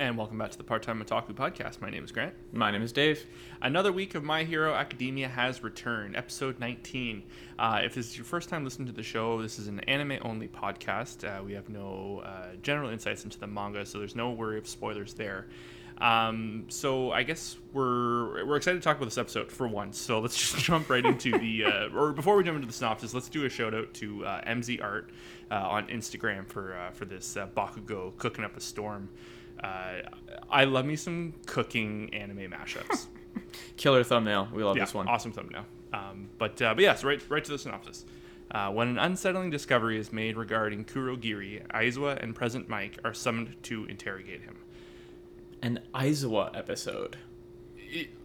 And welcome back to the Part Time Otaku podcast. My name is Grant. My name is Dave. Another week of My Hero Academia has returned, episode 19. Uh, if this is your first time listening to the show, this is an anime only podcast. Uh, we have no uh, general insights into the manga, so there's no worry of spoilers there. Um, so I guess we're we're excited to talk about this episode for once. So let's just jump right into the uh, or before we jump into the synopsis, let's do a shout out to uh, MZ Art uh, on Instagram for uh, for this uh, Bakugo cooking up a storm. Uh, I love me some cooking anime mashups. Killer thumbnail. We love yeah, this one. awesome thumbnail. Um, but uh, but yes, right right to the synopsis. Uh, when an unsettling discovery is made regarding Kurogiri, Aizawa and Present Mike are summoned to interrogate him. An Aizawa episode.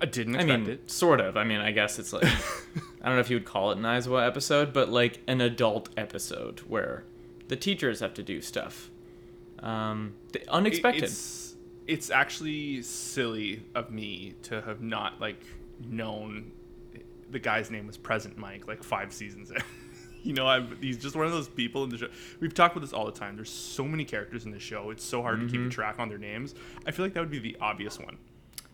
I didn't I mean, it. sort of. I mean, I guess it's like I don't know if you would call it an Aizawa episode, but like an adult episode where the teachers have to do stuff. Um, the unexpected. It's, it's actually silly of me to have not like known the guy's name was Present Mike like five seasons in. you know, I'm, he's just one of those people in the show. We've talked about this all the time. There's so many characters in the show. It's so hard to Mm-hmm. keep track on their names. I feel like that would be the obvious one.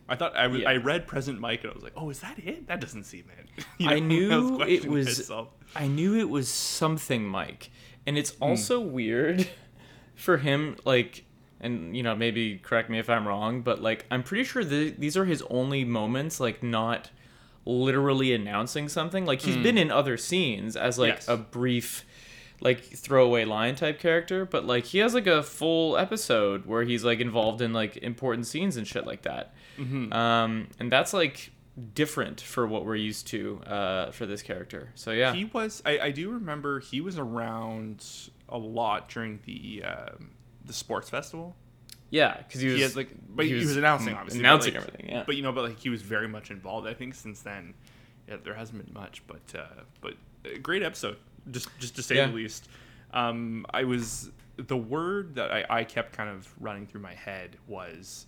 I thought I was, Yeah. I read Present Mike and I was like, oh, is that it? That doesn't seem it. You I know, knew it was. myself. I knew it was something Mike, and it's Hmm. also weird for him. Like, and you know, maybe correct me if I'm wrong, but like, I'm pretty sure th- these are his only moments. Like, not literally announcing something. Like, he's been in other scenes as like. Yes. a brief. Like throwaway line type character, but like he has like a full episode where he's like involved in like important scenes and shit like that. Mm-hmm. Um, and that's like different for what we're used to uh, for this character. So yeah, He was. I, I do remember he was around a lot during the um, the sports festival. yeah, because he was he had like, but he, was, announcing obviously, but, announcing like- everything. Yeah, But you know, but like he was very much involved. I think since then, yeah, there hasn't been much. But uh, but a great episode, just just to say Yeah. the least. Um, I was the word that I, I kept kind of running through my head was.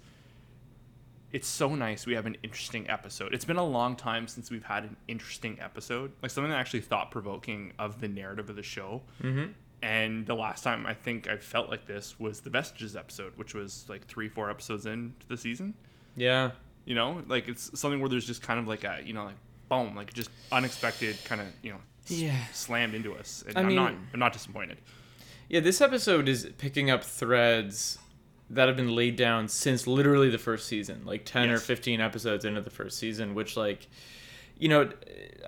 It's so nice we have an interesting episode. It's been a long time since we've had an interesting episode, like something that actually thought provoking of the narrative of the show. mm-hmm. And the last time I think I felt like this was the Vestiges episode, which was like three, four episodes into the season. yeah, You know, like it's something where there's just kind of like a, you know, like boom, like just unexpected kind of, you know, Yeah. slammed into us. And I am not, I'm not disappointed. yeah. This episode is picking up threads that have been laid down since literally the first season, like ten or fifteen episodes into the first season, which like. You know,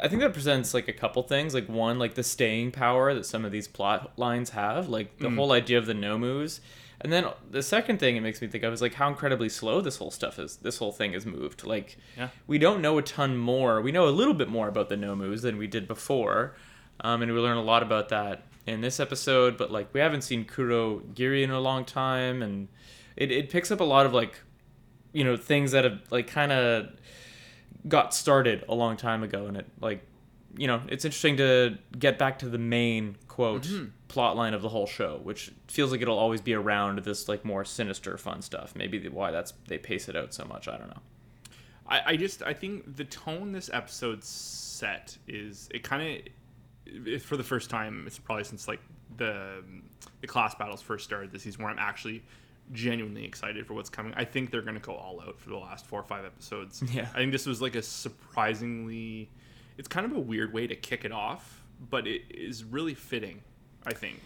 I think that presents like a couple things. Like one, like the staying power that some of these plot lines have, like the Mm. whole idea of the nomus, and then the second thing it makes me think of is like how incredibly slow this whole stuff is. This whole thing is moved. Like Yeah. we don't know a ton more. We know a little bit more about the Nomus than we did before, um, and we learn a lot about that in this episode. But like we haven't seen Kuro Giri in a long time, and it, it picks up a lot of like, you know, things that have like kind of got started a long time ago, and it like, you know, it's interesting to get back to the main quote mm-hmm. plot line of the whole show, which feels like it'll always be around this like more sinister, fun stuff. Maybe the- why that's they pace it out so much. I don't know. I, I just, I think the tone this episode set is, it kind of, for the first time, it's probably since like the, the class battles first started this season where I'm actually genuinely excited for what's coming. I think they're going to go all out for the last four or five episodes. Yeah. I think this was like a surprisingly, it's kind of a weird way to kick it off, but it is really fitting, I think.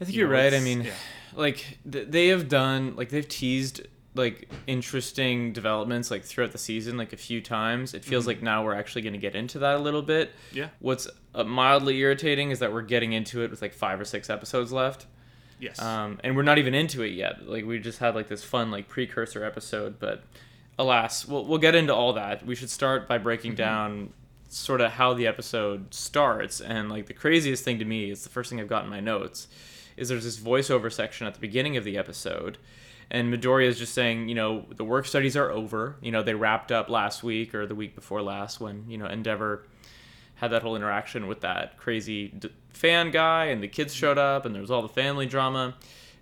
I think You are right. I mean, yeah. like th- they have done, like they've teased like interesting developments like throughout the season, like a few times. It feels like now we're actually going to get into that a little bit. Yeah. What's uh, mildly irritating is that we're getting into it with like five or six episodes left, Yes. um, and we're not even into it yet. Like we just had like this fun like precursor episode, but alas, we'll we'll get into all that. We should start by breaking down sort of how the episode starts and like the craziest thing to me is the first thing I've got in my notes is there's this voiceover section at the beginning of the episode and Midoriya is just saying, you know, the work studies are over. You know, they wrapped up last week or the week before last when, you know, Endeavor had that whole interaction with that crazy d- fan guy and the kids showed up and there was all the family drama.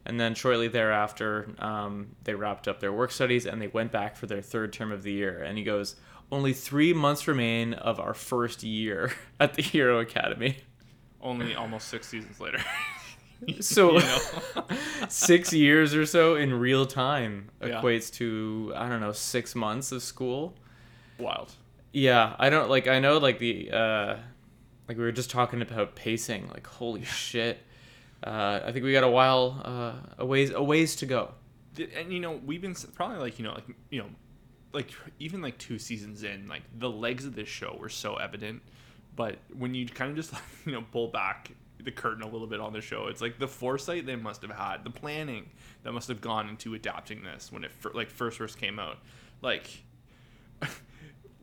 And then shortly thereafter, um, they wrapped up their work studies and they went back for their third term of the year. And he goes, Only three months remain of our first year at the Hero Academy. Only almost six seasons later. So six years or so in real time Yeah. equates to I don't know six months of school. Wild. Yeah, I don't like. I know like the uh, like we were just talking about pacing. Like holy shit, uh, I think we got a while uh, a ways a ways to go. And you know, we've been probably like you know like you know, like even like two seasons in, like the legs of this show were so evident. But when you kind of just like, you know pull back the curtain a little bit on the show, it's like the foresight they must have had, the planning that must have gone into adapting this when it fir- like first first came out, like.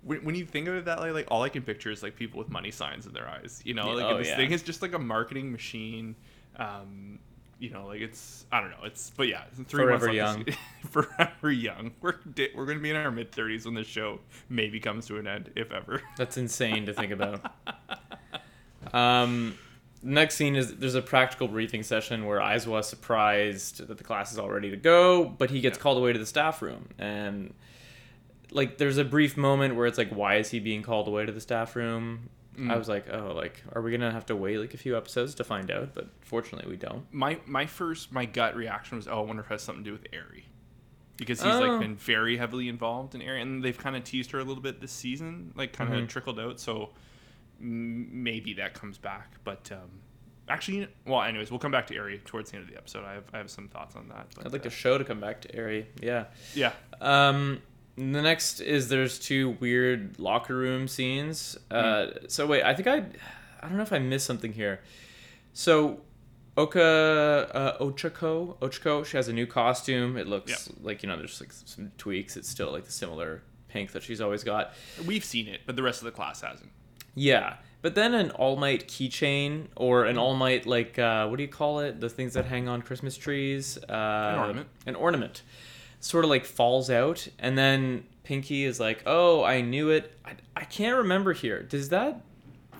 When, when you think of it that way, like all I can picture is like people with money signs in their eyes. You know, like oh, this yeah. thing is just like a marketing machine. Um, you know, like it's I don't know. It's but yeah, three Forever months young. this- forever young. We're we're gonna be in our mid thirties when this show maybe comes to an end, if ever. That's insane to think about. Um, next scene is there's a practical briefing session where Aizawa is surprised that the class is all ready to go, but he gets Yeah. called away to the staff room and like there's a brief moment where it's like why is he being called away to the staff room? Mm. I was like, oh, like are we gonna have to wait like a few episodes to find out? But fortunately, we don't. My my first my gut reaction was, oh, I wonder if it has something to do with Eri. Because he's Oh. like been very heavily involved in Eri, and they've kind of teased her a little bit this season, like kind of Mhm. trickled out. So maybe that comes back. But um, actually, well, anyways, we'll come back to Eri towards the end of the episode. I have I have some thoughts on that. But, I'd like uh, the show to come back to Eri. Yeah. yeah, Um, the next is there's two weird locker room scenes. Uh, so wait, I think I, I don't know if I missed something here. So, Oka uh, Ochako Ochako, she has a new costume. It looks like you know there's like some tweaks. It's still like the similar pink that she's always got. we've seen it, but the rest of the class hasn't. Yeah, but then an All Might keychain or an All Might like uh, what do you call it? The things that hang on Christmas trees. Uh, an ornament. An ornament. Sort of like falls out, and then Pinky is like, "Oh, I knew it. I, I can't remember here. Does that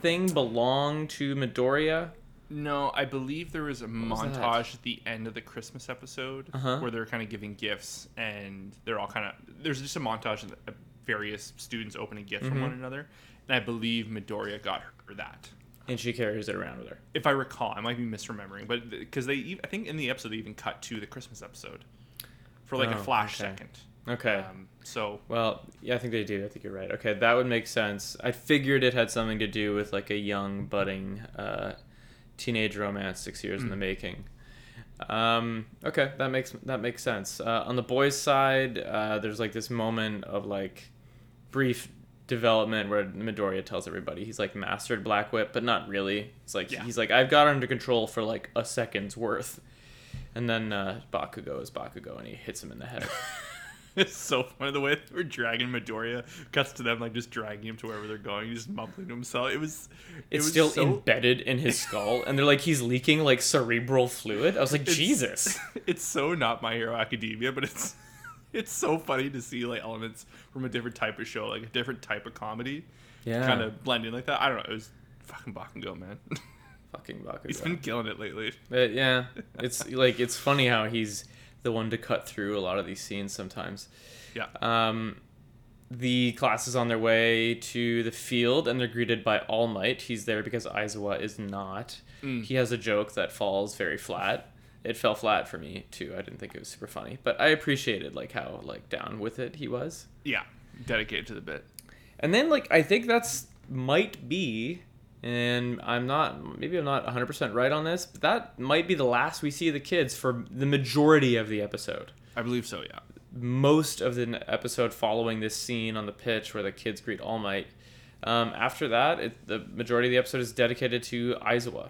thing belong to Midoriya?" No, I believe there was a was that? montage at the end of the Christmas episode Uh-huh. where they're kind of giving gifts, and they're all kind of there's just a montage of various students opening gifts from Mm-hmm. one another, and I believe Midoriya got her that. And she carries it around with her. If I recall, I might be misremembering, but because they, I think in the episode they even cut to the Christmas episode for like a Oh, flash okay. second. Okay. Um, so Well, yeah, I think they do. I think you're right. Okay, that would make sense. I figured it had something to do with like a young budding uh, teenage romance six years in the making. Um, okay, that makes that makes sense. Uh, on the boys' side, uh, there's like this moment of like brief development where Midoriya tells everybody he's like mastered Black Whip, but not really. It's like Yeah. he's like I've got it under control for like a second's worth, and then uh, Bakugo is Bakugo and he hits him in the head. it's so funny the way were dragging Midoriya cuts to them like just dragging him to wherever they're going, he's just mumbling to himself. It was it it's was still so, embedded in his skull and they're like he's leaking like cerebral fluid i was like It's- jesus It's so not My Hero Academia, but it's it's so funny to see like elements from a different type of show, like a different type of comedy, yeah kind of blending like that. I don't know. It was fucking Bakugo, man. Fucking Bakugo. He's been killing it lately. But yeah it's like it's funny how he's the one to cut through a lot of these scenes sometimes Yeah. um the class is on their way to the field and they're greeted by All Might. He's there because Aizawa is not. Mm. He has a joke that falls very flat. It fell flat for me too. I didn't think it was super funny, but I appreciated like how like down with it he was. Yeah. Dedicated to the bit. And then like I think that's might be and I'm not maybe I'm not 100% right on this, but that might be the last we see of the kids for the majority of the episode. I believe so. Yeah. Most of the episode following this scene on the pitch where the kids greet All Might. Um, after that, it, the majority of the episode is dedicated to Aizawa.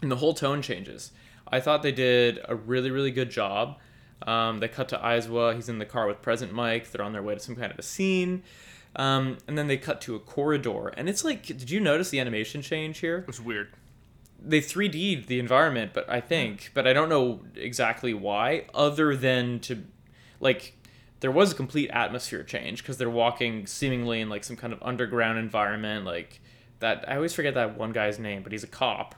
And the whole tone changes. I thought they did a really, really good job. Um, they cut to Aizawa. He's in the car with Present Mike. They're on their way to some kind of a scene. Um, and then they cut to a corridor. And it's like, did you notice the animation change here? It was weird. they 3D'd the environment, but I think, but I don't know exactly why, other than to, like, there was a complete atmosphere change because they're walking seemingly in like some kind of underground environment, like that. I always forget that one guy's name, but he's a cop.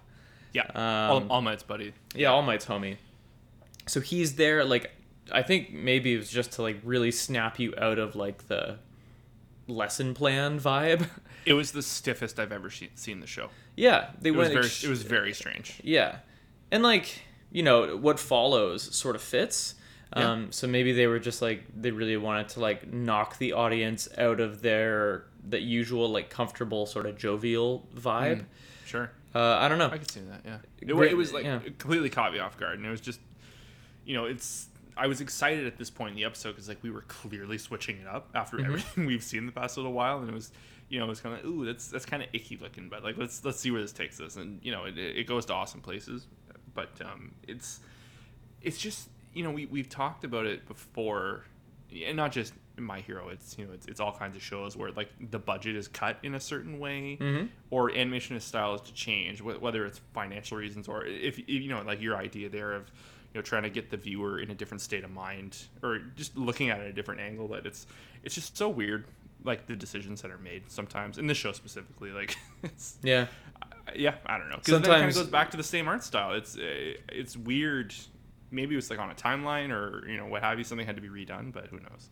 Yeah. Um, All, All Might's buddy. Yeah, All Might's homie. So he's there, like, I think maybe it was just to like really snap you out of like the lesson plan vibe. It was the stiffest I've ever she- seen the show. yeah, they It was went. very. ex- It was very strange. Yeah. and like you know what follows sort of fits. Yeah. Um, so maybe they were just like they really wanted to like knock the audience out of their the usual like comfortable sort of jovial vibe. Mm. Sure. Uh, I don't know. I could see that. Yeah. It, Great- it was like yeah. completely caught me off guard, and it was just, you know, it's. I was excited at this point in the episode because like we were clearly switching it up after Mm-hmm. everything we've seen the past little while, and it was, you know, it was kind of ooh, that's that's kind of icky looking, but like let's let's see where this takes us, and you know, it, it goes to awesome places, but um, it's it's just you know we we've talked about it before, and not just my hero. It's you know it's, it's all kinds of shows where like the budget is cut in a certain way, Mhm. or animation style is to change, whether it's financial reasons or if, you know like your idea there of you know trying to get the viewer in a different state of mind or just looking at it at a different angle. That it's it's just so weird. Like the decisions that are made sometimes in this show specifically, like it's Yeah. yeah, I don't know. Because it kind Sometimes- of goes back to the same art style. It's uh, it's weird. Maybe it was like on a timeline or you know what have you. Something had to be redone, but who knows?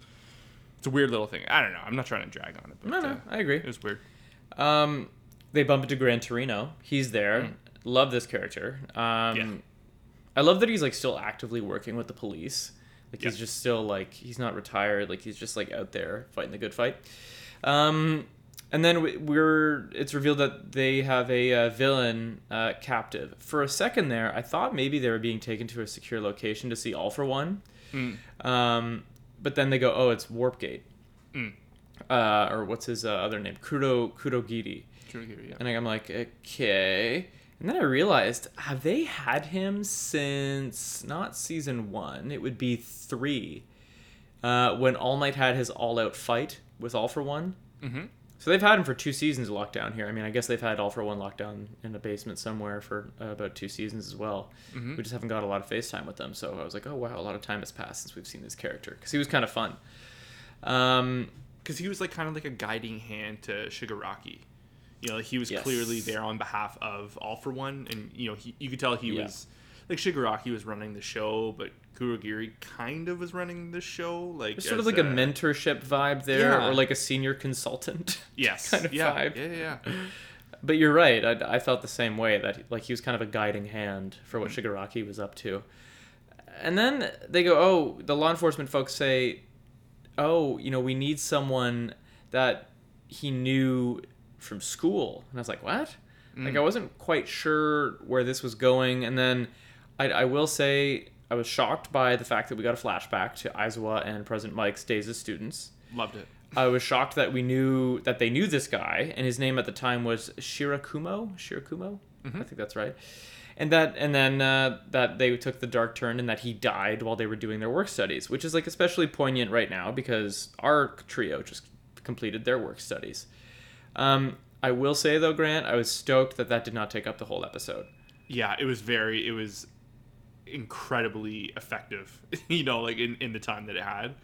It's a weird little thing. I don't know. I'm not trying to drag on it, but No, no, uh, I agree. it was weird. Um, they bump into Gran Torino. He's there. Mm. Love this character. Um, Yeah. I love that he's like still actively working with the police. Like he's just still like he's not retired. Like he's just like out there fighting the good fight. Um, and then we- we're it's revealed that they have a uh, villain uh, captive. For a second there, I thought maybe they were being taken to a secure location to see All for One. Mm. Um, but then they go, oh, it's Warpgate. Mm. Uh, or what's his uh, other name? Kudo Kudogiri. Yeah. And I'm like, okay. And then I realized, have they had him since not season one? It would be three. Uh, when All Might had his all out fight with All for One. Mm-hmm. So they've had him for two seasons of lockdown here. I mean, I guess they've had All for One lockdown in a basement somewhere for uh, about two seasons as well. Mhm. We just haven't got a lot of FaceTime with them. So I was like, oh, wow, a lot of time has passed since we've seen this character. Because he was kind of fun. Um, Because he was like kind of like a guiding hand to Shigaraki. You know, he was Yes. clearly there on behalf of All for One, and you know, he, you could tell he Yeah. was like Shigaraki was running the show, but Kurogiri kind of was running the show. Like there's sort of like a mentorship vibe there, Yeah. or like a senior consultant. yes, kind of yeah, vibe. Yeah, yeah, yeah. But you're right. I, I felt the same way that like he was kind of a guiding hand for what mm-hmm. Shigaraki was up to. And then they go, oh, the law enforcement folks say, oh, you know, we need someone that he knew from school. And I was like, what? Like I wasn't quite sure where this was going. And then I, I will say I was shocked by the fact that we got a flashback to Aizawa and President Mike's days as students. Loved it. I was shocked that we knew that they knew this guy, and his name at the time was Shirakumo. Shirakumo, I think that's right. And that, and then uh, that they took the dark turn, and that he died while they were doing their work studies, which is like especially poignant right now because our trio just completed their work studies. Um, I will say though, Grant, I was stoked that that did not take up the whole episode. Yeah, it was very. It was incredibly effective. you know, like in, in the time that it had,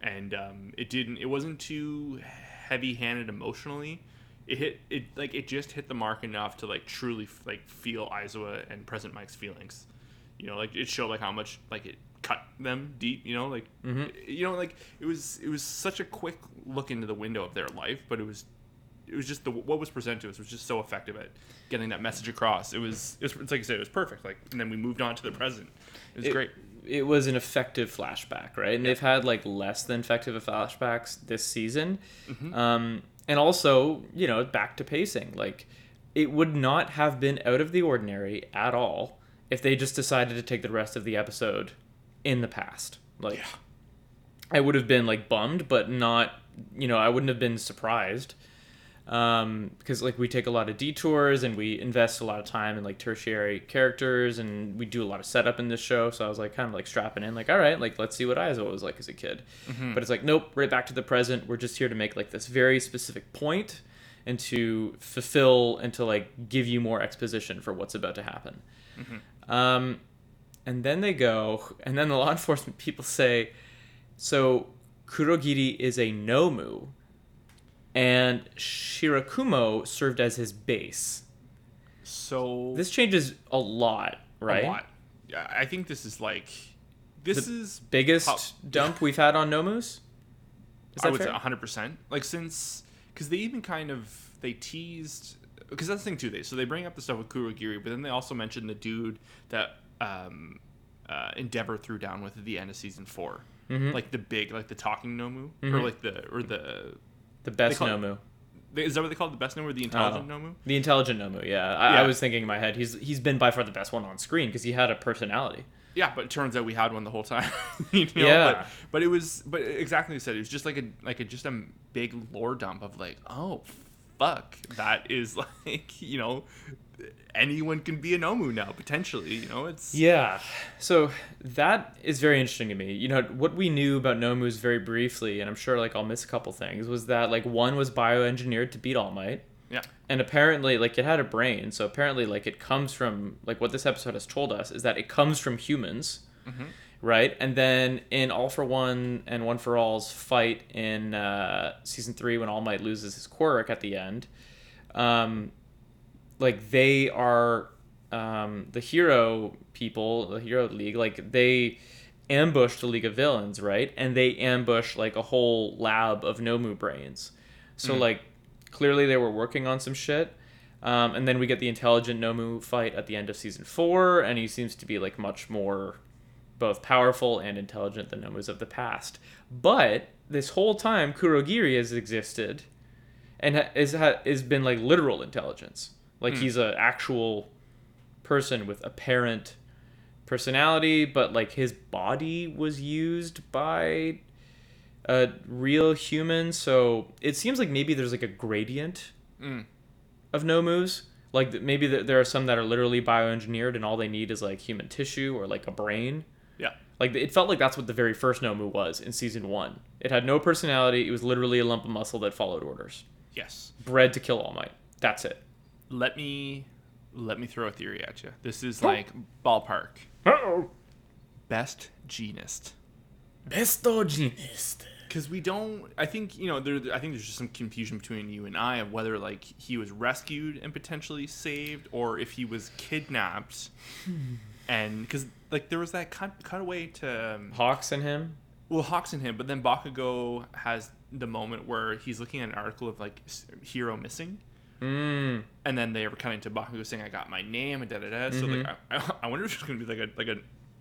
and um, it didn't. It wasn't too heavy-handed emotionally. It hit it like it just hit the mark enough to like truly like feel Aizawa and Present Mike's feelings. You know, like it showed like how much like it cut them deep. You know, like you know, like it was it was such a quick look into the window of their life, but it was it was just the what was presented to us was just so effective at getting that message across. It was, it was it's like I said, it was perfect. Like, and then we moved on to the present. It was it, great. It was an effective flashback, right? And they've had like less than effective flashbacks this season. Mm-hmm. Um, and also, you know, back to pacing. Like, it would not have been out of the ordinary at all if they just decided to take the rest of the episode in the past. Like, Yeah. I would have been like bummed, but not, you know, I wouldn't have been surprised. Um, because like we take a lot of detours and we invest a lot of time in like tertiary characters and we do a lot of setup in this show. So I was like kind of like strapping in, like, all right, like let's see what Aizawa was like as a kid. But it's like, nope, right back to the present. We're just here to make like this very specific point and to fulfill and to like give you more exposition for what's about to happen. Um, and then they go, and then the law enforcement people say, so Kurogiri is a Nomu, and Shirakumo served as his base. So This changes a lot, right? a lot. Yeah, I think this is like this is Biggest How- dump we've had on Nomus? Is I that would fair? say 100 percent. Like since because they even kind of they teased because that's the thing too. They so they bring up the stuff with Kurogiri, but then they also mentioned the dude that um, uh, Endeavor threw down with at the end of season 4 Mhm. like the big, like the talking Nomu, or Mhm. like the or the The best Nomu. is that what they call it? The best Nomu or the intelligent. Nomu? The intelligent Nomu, yeah. I, Yeah. I was thinking in my head, he's he's been by far the best one on screen because he had a personality. Yeah, but it turns out we had one the whole time. you know? Yeah. But, but it was, but exactly what you said. It was just like a like a just a big lore dump of like, oh, fuck, that is like you know, anyone can be a Nomu now potentially. You know, it's Yeah. So that is very interesting to me. You know, what we knew about Nomus very briefly, and I'm sure like I'll miss a couple things, was that like one was bioengineered to beat All Might. yeah. And apparently like it had a brain, so apparently like it comes from like what this episode has told us is that it comes from humans. Right? And then in All for One and One for All's fight in uh, season three when All Might loses his quirk at the end, um, like they are um, the hero people, the hero league, like they ambush the League of Villains, right? And they ambush like a whole lab of Nomu brains. So like clearly they were working on some shit. Um, and then we get the intelligent Nomu fight at the end of season four, and he seems to be like much more both powerful and intelligent than Nomus of the past. But this whole time, Kurogiri has existed and ha- is ha- has been like literal intelligence. Like he's an actual person with apparent personality, but like his body was used by a real human. So it seems like maybe there's like a gradient Mm. of Nomus. Like maybe there are some that are literally bioengineered and all they need is like human tissue or like a brain. Yeah. Like it felt like that's what the very first Nomu was in season one. It had no personality. It was literally a lump of muscle that followed orders, Yes. bred to kill All Might. That's it. Let me let me throw a theory at you. This is like ballpark. Uh-oh. Best Jeanist. Bestogenist. because we don't i think you know there i think there's just some confusion between you and i of whether like he was rescued and potentially saved or if he was kidnapped and because like there was that cut cutaway to um, Hawks and him. well hawks and him but then bakugo has the moment where he's looking at an article of like s- hero missing Mm. and then they were cutting to Bakugo saying, "I got my name," and da da da. So like, I, I wonder if it's going to be like a like a,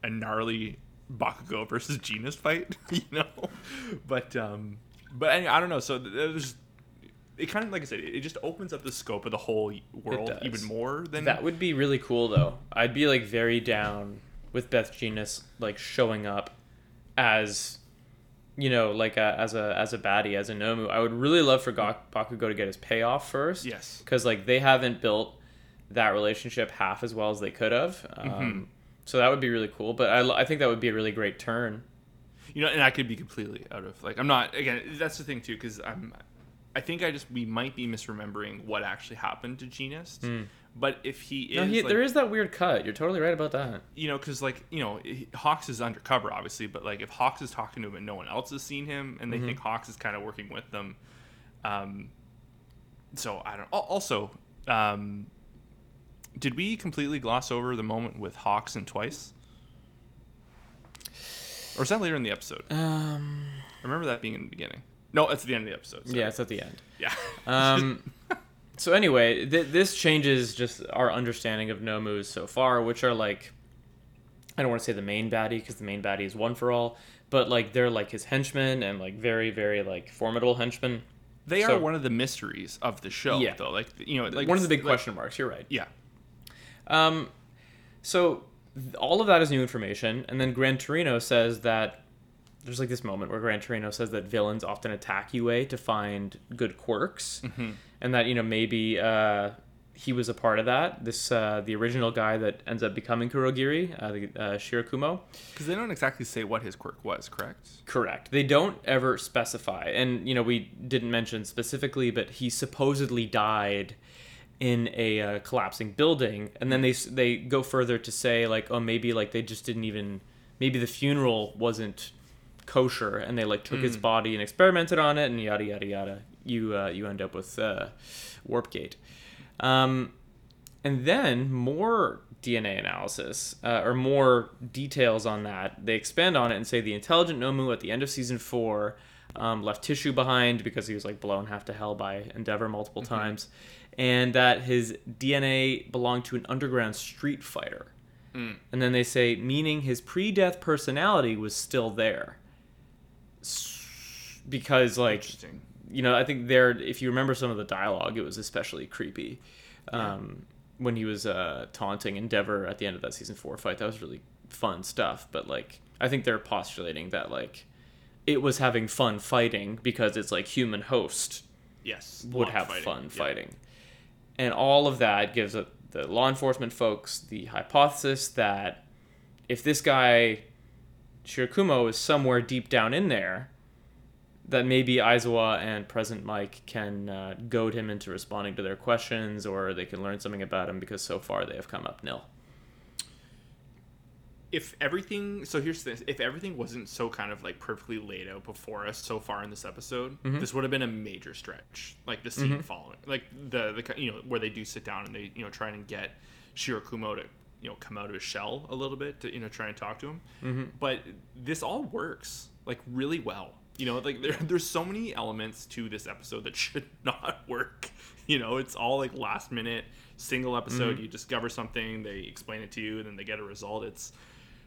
a gnarly Bakugo versus Jeanist fight, you know? But um, but anyway, I don't know. So there's it kind of like I said, it just opens up the scope of the whole world even more than That would be really cool, though. I'd be like very down with Best Jeanist like showing up as, you know, like a, as a as a baddie, as a Nomu. I would really love for Ga- Bakugo to get his payoff first. Yes. because like they haven't built that relationship half as well as they could have. Um, Mm-hmm. So that would be really cool. But I, I think that would be a really great turn. you know, and I could be completely out of like I'm not again. That's the thing too, because I'm. I think I just we might be misremembering what actually happened to Jeanist. But if he is. No, he, like, there is that weird cut. You're totally right about that. you know, because like you know, Hawks is undercover, obviously, but like if Hawks is talking to him and no one else has seen him, and they Mm-hmm. think Hawks is kind of working with them, um, so I don't. Also, um, did we completely gloss over the moment with Hawks and Twice, or is that later in the episode? Um, I remember that being in the beginning. No, it's at the end of the episode. sorry. yeah, it's at the end. yeah. Um, so anyway, th- this changes just our understanding of Nomus so far, which are like, I don't want to say the main baddie because the main baddie is one for all, but like they're like his henchmen and like very very like formidable henchmen. they are one of the mysteries of the show, Yeah. though. Like you know, like One of the big like- question marks. You're right. Yeah. Um, so all of that is new information, and then Gran Torino says that there's like this moment where Gran Torino says that villains often attack UA to find good quirks, and that you know maybe uh, he was a part of that. This uh, the original guy that ends up becoming Kurogiri, uh, the, uh, Shirakumo. Because they don't exactly say what his quirk was, correct? Correct. They don't ever specify, and you know we didn't mention specifically, but he supposedly died in a uh, collapsing building, and then they they go further to say like, oh, maybe like they just didn't even, maybe the funeral wasn't kosher, and they like took his body and experimented on it, and yada yada yada. You uh, you end up with uh, Warpgate. Um, and then more DNA analysis uh, or more details on that. They expand on it and say the intelligent Nomu at the end of season four um, left tissue behind because he was like blown half to hell by Endeavor multiple times, and that his DNA belonged to an underground street fighter. And then they say, meaning his pre death personality was still there. Because, like, you know, I think there, if you remember some of the dialogue, it was especially creepy. Um, when he was uh, taunting Endeavor at the end of that season four fight, that was really fun stuff. But, like, I think they're postulating that, like, it was having fun fighting because it's like human host Yes. would have fighting. fun Yeah. fighting. And all of that gives a, the law enforcement folks the hypothesis that if this guy, Shirakumo, is somewhere deep down in there, that maybe Aizawa and President Mike can uh, goad him into responding to their questions or they can learn something about him because so far they have come up nil. if everything so here's this if everything wasn't so kind of like perfectly laid out before us so far in this episode Mm-hmm. this would have been a major stretch like the scene following like the the you know where they do sit down and they you know try and get shirakumo to you know come out of his shell a little bit to you know try and talk to him. Mm-hmm. but this all works like really well. You know like there, there's so many elements to this episode that should not work. You know it's all like last minute single episode you discover something they explain it to you and then they get a result. It's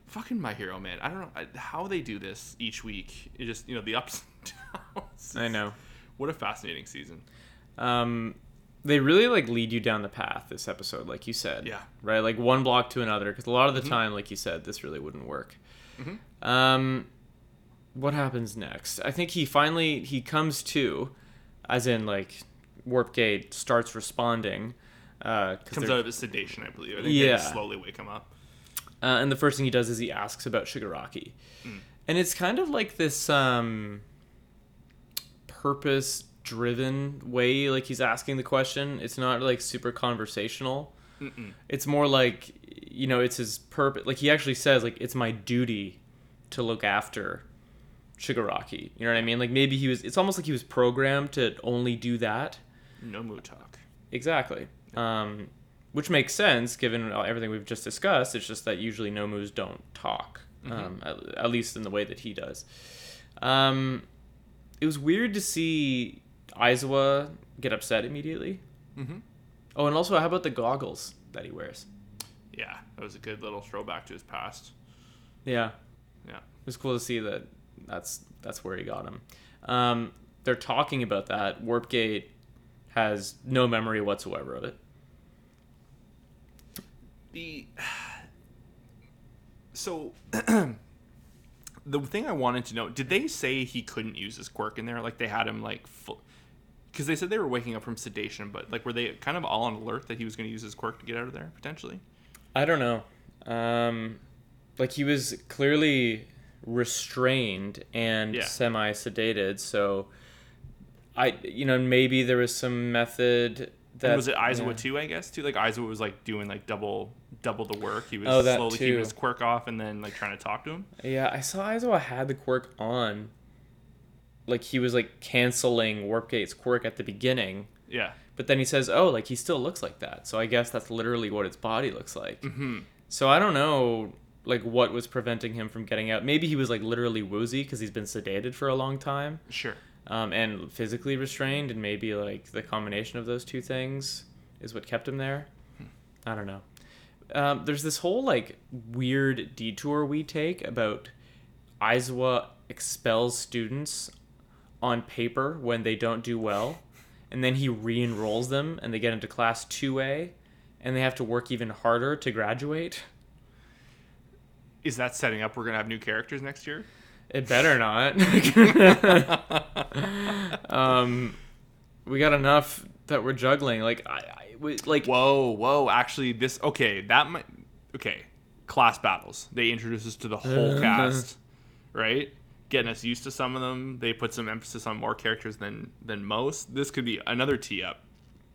fucking my hero man. I don't know how they do this each week it just you know the ups and downs. I know. what a fascinating season. Um, they really like lead you down the path this episode like you said. Yeah. right? Like one block to another because a lot of the time like you said this really wouldn't work. Um what happens next? I think he finally he comes to as in like warp gate starts responding uh comes out of his sedation i believe. I think they Yeah. just slowly wake him up. Uh, and the first thing he does is he asks about Shigaraki. And it's kind of like this um, purpose driven way, like he's asking the question. It's not like super conversational. It's more like, you know, it's his purpose. Like he actually says, like, it's my duty to look after Shigaraki. You know what I mean? Like maybe he was, it's almost like he was programmed to only do that. Nomu talk Exactly. Um, which makes sense given everything we've just discussed. It's just that usually Nomus don't talk, um, at, at least in the way that he does. Um, it was weird to see Aizawa get upset immediately. Mhm. Oh, and also, how about the goggles that he wears? yeah that was a good little throwback to his past Yeah, yeah it was cool to see that. That's that's where he got him. Um, they're talking about that. Warpgate has no memory whatsoever of it. the so the thing I wanted to know did they say he couldn't use his quirk in there like they had him like full because they said they were waking up from sedation but like were they kind of all on alert that he was going to use his quirk to get out of there potentially I don't know. Um, like he was clearly restrained and Yeah. semi sedated, so I, you know, maybe there was some method that and was it Aizawa yeah. too I guess too like Aizawa was like doing like double double the work he was Oh, slowly too. keeping his quirk off and then like trying to talk to him Yeah, I saw Aizawa had the quirk on. Like he was like canceling Warpgate's quirk at the beginning, yeah but then he says, "Oh, like he still looks like that." So I guess that's literally what its body looks like. hmm So I don't know like what was preventing him from getting out. Maybe he was like literally woozy because he's been sedated for a long time. sure um, and physically restrained, and maybe like the combination of those two things is what kept him there. I don't know. Um, there's this whole like weird detour we take about Aizawa expels students on paper when they don't do well, and then he re-enrolls them, and they get into class two A, and they have to work even harder to graduate. is that setting up we're gonna have new characters next year It better not. um, we got enough that we're juggling. Like I, I we- like Whoa, whoa! Actually, this okay. That might okay. Class battles. They introduce us to the whole cast, right? Getting us used to some of them. They put some emphasis on more characters than than most. This could be another tee up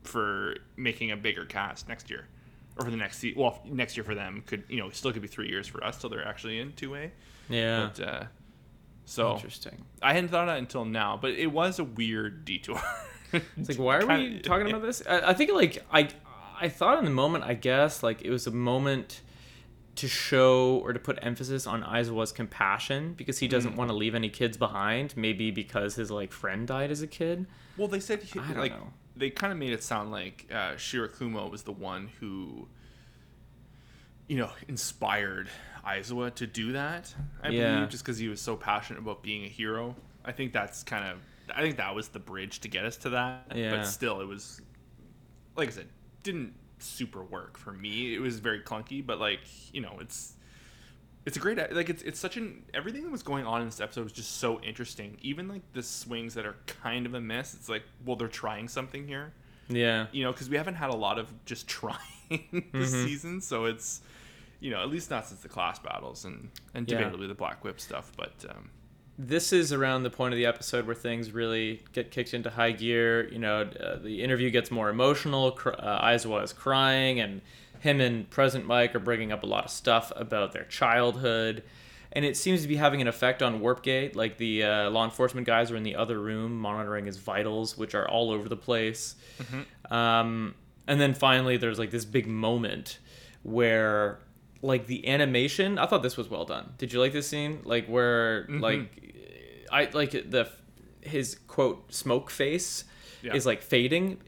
for making a bigger cast next year, or for the next se- well next year for them. Could you know still could be three years for us till they're actually in two A. yeah. But uh, so Interesting. I hadn't thought of that until now, but it was a weird detour. It's like why are we Kinda- talking about this? I, I think like I I thought in the moment I guess like it was a moment to show or to put emphasis on Aizawa's compassion because he doesn't want to leave any kids behind. Maybe because his like friend died as a kid. Well, they said he, like know. they kind of made it sound like uh, Shirakumo was the one who, you know, inspired Aizawa to do that. I Yeah. believe just because he was so passionate about being a hero. I think that's kind of. I think that was the bridge to get us to that. Yeah. But still, it was, like I said, didn't super work for me. It was very clunky, but like you know, it's it's a great like it's it's such an everything that was going on in this episode was just so interesting. Even like the swings that are kind of a miss. It's like well they're trying something here, Yeah. you know, because we haven't had a lot of just trying this season. So it's you know at least not since the class battles and and Yeah. the Black Whip stuff. But um, this is around the point of the episode where things really get kicked into high gear. You know, uh, the interview gets more emotional. Cr- uh, Aizawa is crying, and him and present Mike are bringing up a lot of stuff about their childhood. And it seems to be having an effect on Warpgate. Like the uh, law enforcement guys are in the other room monitoring his vitals, which are all over the place. Um, and then finally, there's like this big moment where, like, the animation. I thought this was well done. Did you like this scene? Like where, mm-hmm. like, I like the his quote smoke face Yeah. is like fading.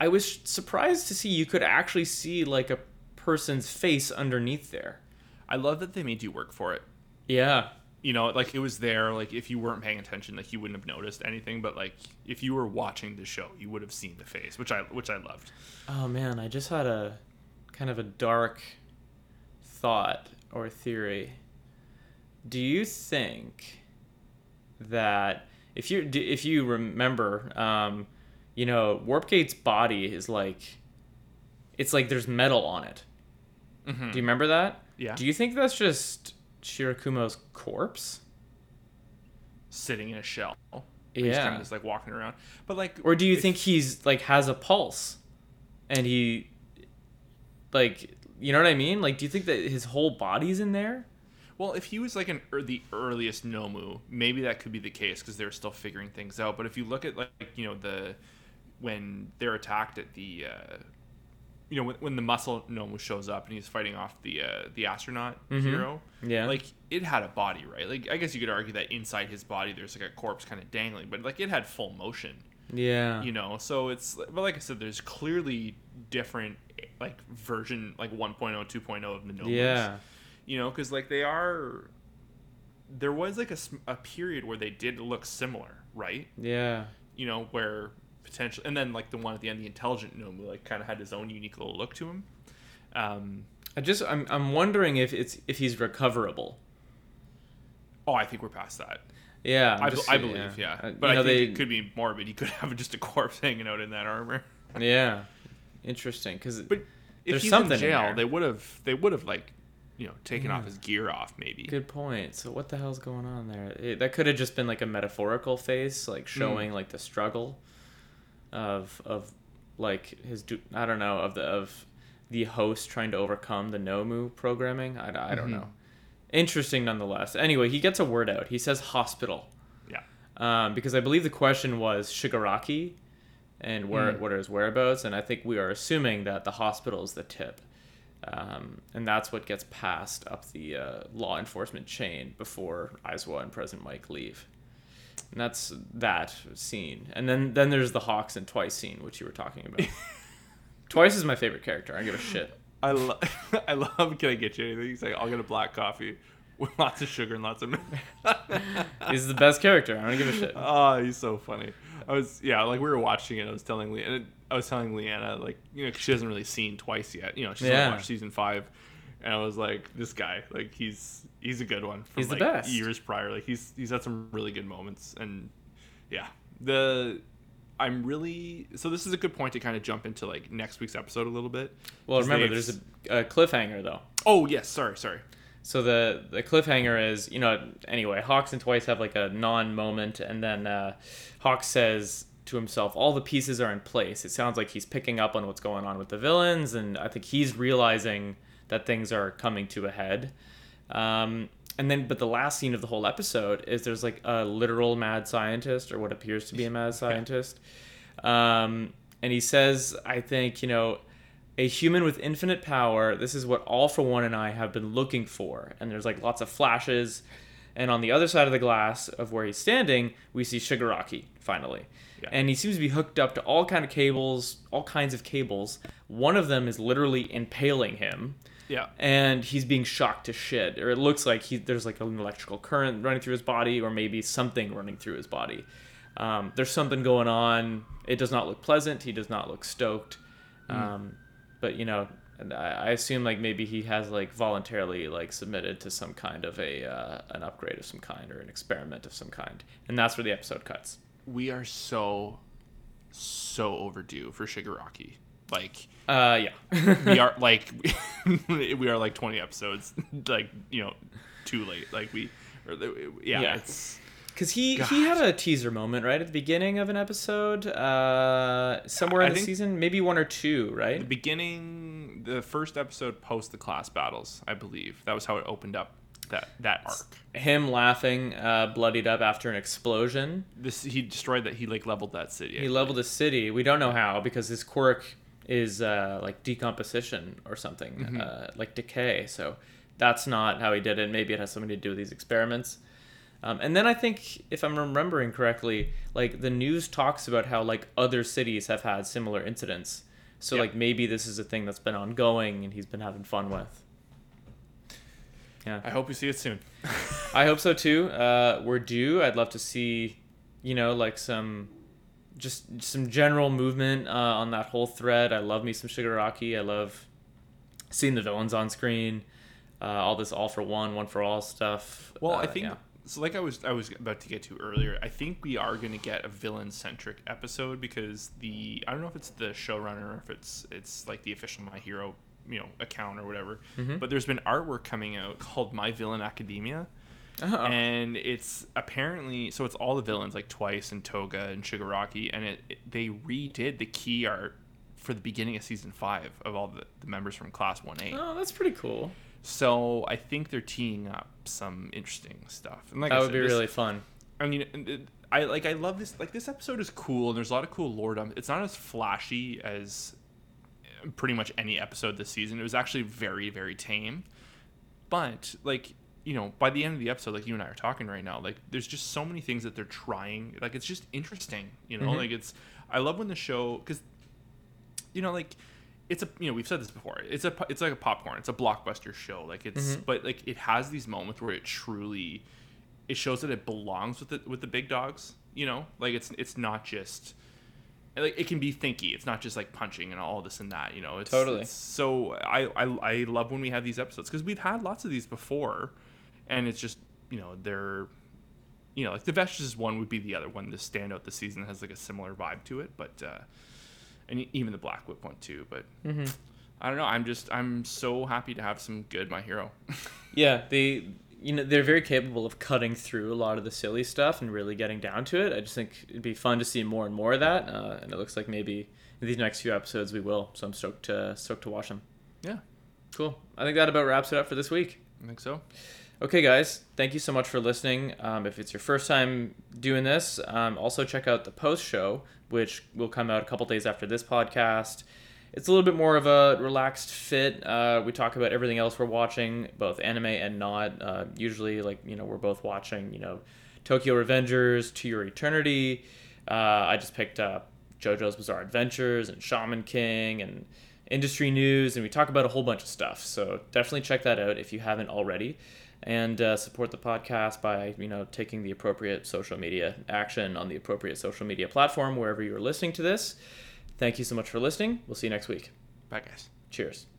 I was surprised to see you could actually see like a person's face underneath there. I love that they made you work for it. Yeah, You know, like it was there. Like if you weren't paying attention, like you wouldn't have noticed anything. But like if you were watching the show, you would have seen the face, which I which I loved. Oh man, I just had a kind of a dark thought or theory. Do you think that if you if you remember, um, you know, Warpgate's body is like, it's like there's metal on it. Do you remember that? Yeah. Do you think that's just Shirakumo's corpse? Sitting in a shell. He's kind Yeah. of just like walking around. But like, Or do you if- think he's like has a pulse, and he, like, you know what I mean? Like, do you think that his whole body's in there? Well, if he was like an er, the earliest Nomu, maybe that could be the case because they're still figuring things out. But if you look at like you know the when they're attacked at the uh, you know when, when the muscle Nomu shows up and he's fighting off the uh, the astronaut hero, Yeah. like it had a body, right? Like I guess you could argue that inside his body there's like a corpse kind of dangling, but like it had full motion, Yeah. you know. So it's but like I said, there's clearly different like version like 1.0, 2.0 of the Nomus yeah. you know because like they are there was like a, a period where they did look similar right Yeah. you know where potentially and then like the one at the end the intelligent nomu like kind of had his own unique little look to him um I just I'm I'm wondering if it's if he's recoverable. oh i think we're past that Yeah. I'm just- I believe yeah, Uh, but you i know, think they, it could be morbid he could have just a corpse hanging out in that armor Yeah. Interesting, because but if There's he's something in in jail there. they would have they would have like you know taken off his gear off maybe Good point. So what the hell's going on there? It, that could have just been like a metaphorical face, like Hmm. showing like the struggle of of like his I don't know of the of the host trying to overcome the Nomu programming. I, I Mm-hmm. don't know. Interesting nonetheless. Anyway, he gets a word out. He says hospital. yeah Um, because I believe the question was Shigaraki and where Hmm. what are his whereabouts, and I think we are assuming that the hospital is the tip. Um, and that's what gets passed up the uh, law enforcement chain before Aizawa and President Mike leave. And that's that scene. And then then there's the Hawks and Twice scene, which you were talking about. Twice is my favorite character. I don't give a shit. I, lo- I love. Can I get you anything? He's like, I'll get a black coffee with lots of sugar and lots of milk. He's the best character. I don't give a shit. oh, he's so funny. I was yeah, like we were watching it. I was telling Le- and I was telling Leanna like you know 'cause she hasn't really seen twice yet. You know she's Yeah. only watched season five, and I was like, this guy like he's he's a good one. From, He's the like, best. Years prior, like he's he's had some really good moments, and yeah, the. I'm really so. This is a good point to kind of jump into like next week's episode a little bit. Well, remember, there's a, a cliffhanger though. Oh yes, sorry, sorry. So the the cliffhanger is, you know, anyway, Hawks and Twice have like a non moment, and then uh, Hawks says to himself, "All the pieces are in place." It sounds like he's picking up on what's going on with the villains, and I think he's realizing that things are coming to a head. Um, and then, but the last scene of the whole episode is there's like a literal mad scientist, or what appears to be a mad scientist, um, and he says, "I think you know." a human with infinite power. This is what All for One and I have been looking for. And there's like lots of flashes. And on the other side of the glass of where he's standing, we see Shigaraki finally. Yeah. And he seems to be hooked up to all kind of cables, all kinds of cables. One of them is literally impaling him Yeah. and he's being shocked to shit. Or it looks like he there's like an electrical current running through his body or maybe something running through his body. Um, there's something going on. It does not look pleasant. He does not look stoked. Um, but you know and I, I assume like maybe he has like voluntarily like submitted to some kind of a uh, an upgrade of some kind or an experiment of some kind. And that's where the episode cuts. We are so, so overdue for Shigaraki. Like, uh yeah we are like, we are like 20 episodes, like, you know, too late. Like, we, or, yeah, Yeah. it's, Because he, he had a teaser moment, right? At the beginning of an episode, uh, somewhere in I the season, maybe one or two, right the beginning, the first episode post the class battles, I believe. That was how it opened up that, that arc. Him laughing, uh, bloodied up after an explosion. This, he destroyed that, he like leveled that city. He leveled a city. We don't know how because his quirk is uh, like decomposition or something, Mm-hmm. uh, like decay. So that's not how he did it. Maybe it has something to do with these experiments. Um, and then I think, if I'm remembering correctly, like the news talks about how like other cities have had similar incidents. So Yeah. like maybe this is a thing that's been ongoing and he's been having fun with. Yeah. I hope we see it soon. I hope so too. Uh, we're due. I'd love to see, you know, like some, just some general movement uh, on that whole thread. I love me some Shigaraki. I love seeing the villains on screen. Uh, all this all for one, one for all stuff. Well, Uh, I think yeah. so. Like I was, I was about to get to earlier. I think we are going to get a villain centric episode because the I don't know if it's the showrunner or if it's it's like the official My Hero you know account or whatever. Mm-hmm. But there's been artwork coming out called My Villain Academia, Oh. and it's apparently so it's all the villains like Twice and Toga and Shigaraki, and it, it they redid the key art for the beginning of season five of all the, the members from Class One A. oh, that's pretty cool. So I think they're teeing up some interesting stuff. And like That I would said, be this- really fun. I mean, I like I love this. Like this episode is cool, and there's a lot of cool lore. dump. It's not as flashy as pretty much any episode this season. It was actually very very tame, but like you know, by the end of the episode, like you and I are talking right now, like there's just so many things that they're trying. Like it's just interesting, you know. Mhm. Like it's I love when the show because you know like it's a you know we've said this before it's a it's like a popcorn it's a blockbuster show like it's Mhm. but like it has these moments where it truly it shows that it belongs with the with the big dogs you know like it's it's not just like it can be thinky it's not just like punching and all this and that you know it's Totally. it's so I, I i love when we have these episodes because we've had lots of these before and it's just you know they're you know like the vestiges one would be the other one to stand out the season has like a similar vibe to it but uh and even the black whip one too but Mm-hmm. i don't know i'm just i'm so happy to have some good my hero Yeah, they you know they're very capable of cutting through a lot of the silly stuff and really getting down to it. I just think it'd be fun to see more and more of that, uh, and it looks like maybe in these next few episodes we will. So I'm stoked to stoked to watch them. yeah Cool. I think that about wraps it up for this week. i think so Okay, guys, thank you so much for listening. Um, if it's your first time doing this, um, also check out the post show, which will come out a couple days after this podcast. It's a little bit more of a relaxed fit. Uh, we talk about everything else we're watching, both anime and not. Uh, usually, like you know, we're both watching, you know, Tokyo Revengers, To Your Eternity. Uh, I just picked up JoJo's Bizarre Adventures and Shaman King and industry news, and we talk about a whole bunch of stuff. So definitely check that out if you haven't already, and uh, support the podcast by you know taking the appropriate social media action on the appropriate social media platform wherever you are listening to this. Thank you so much for listening. We'll see you next week. bye guys Cheers.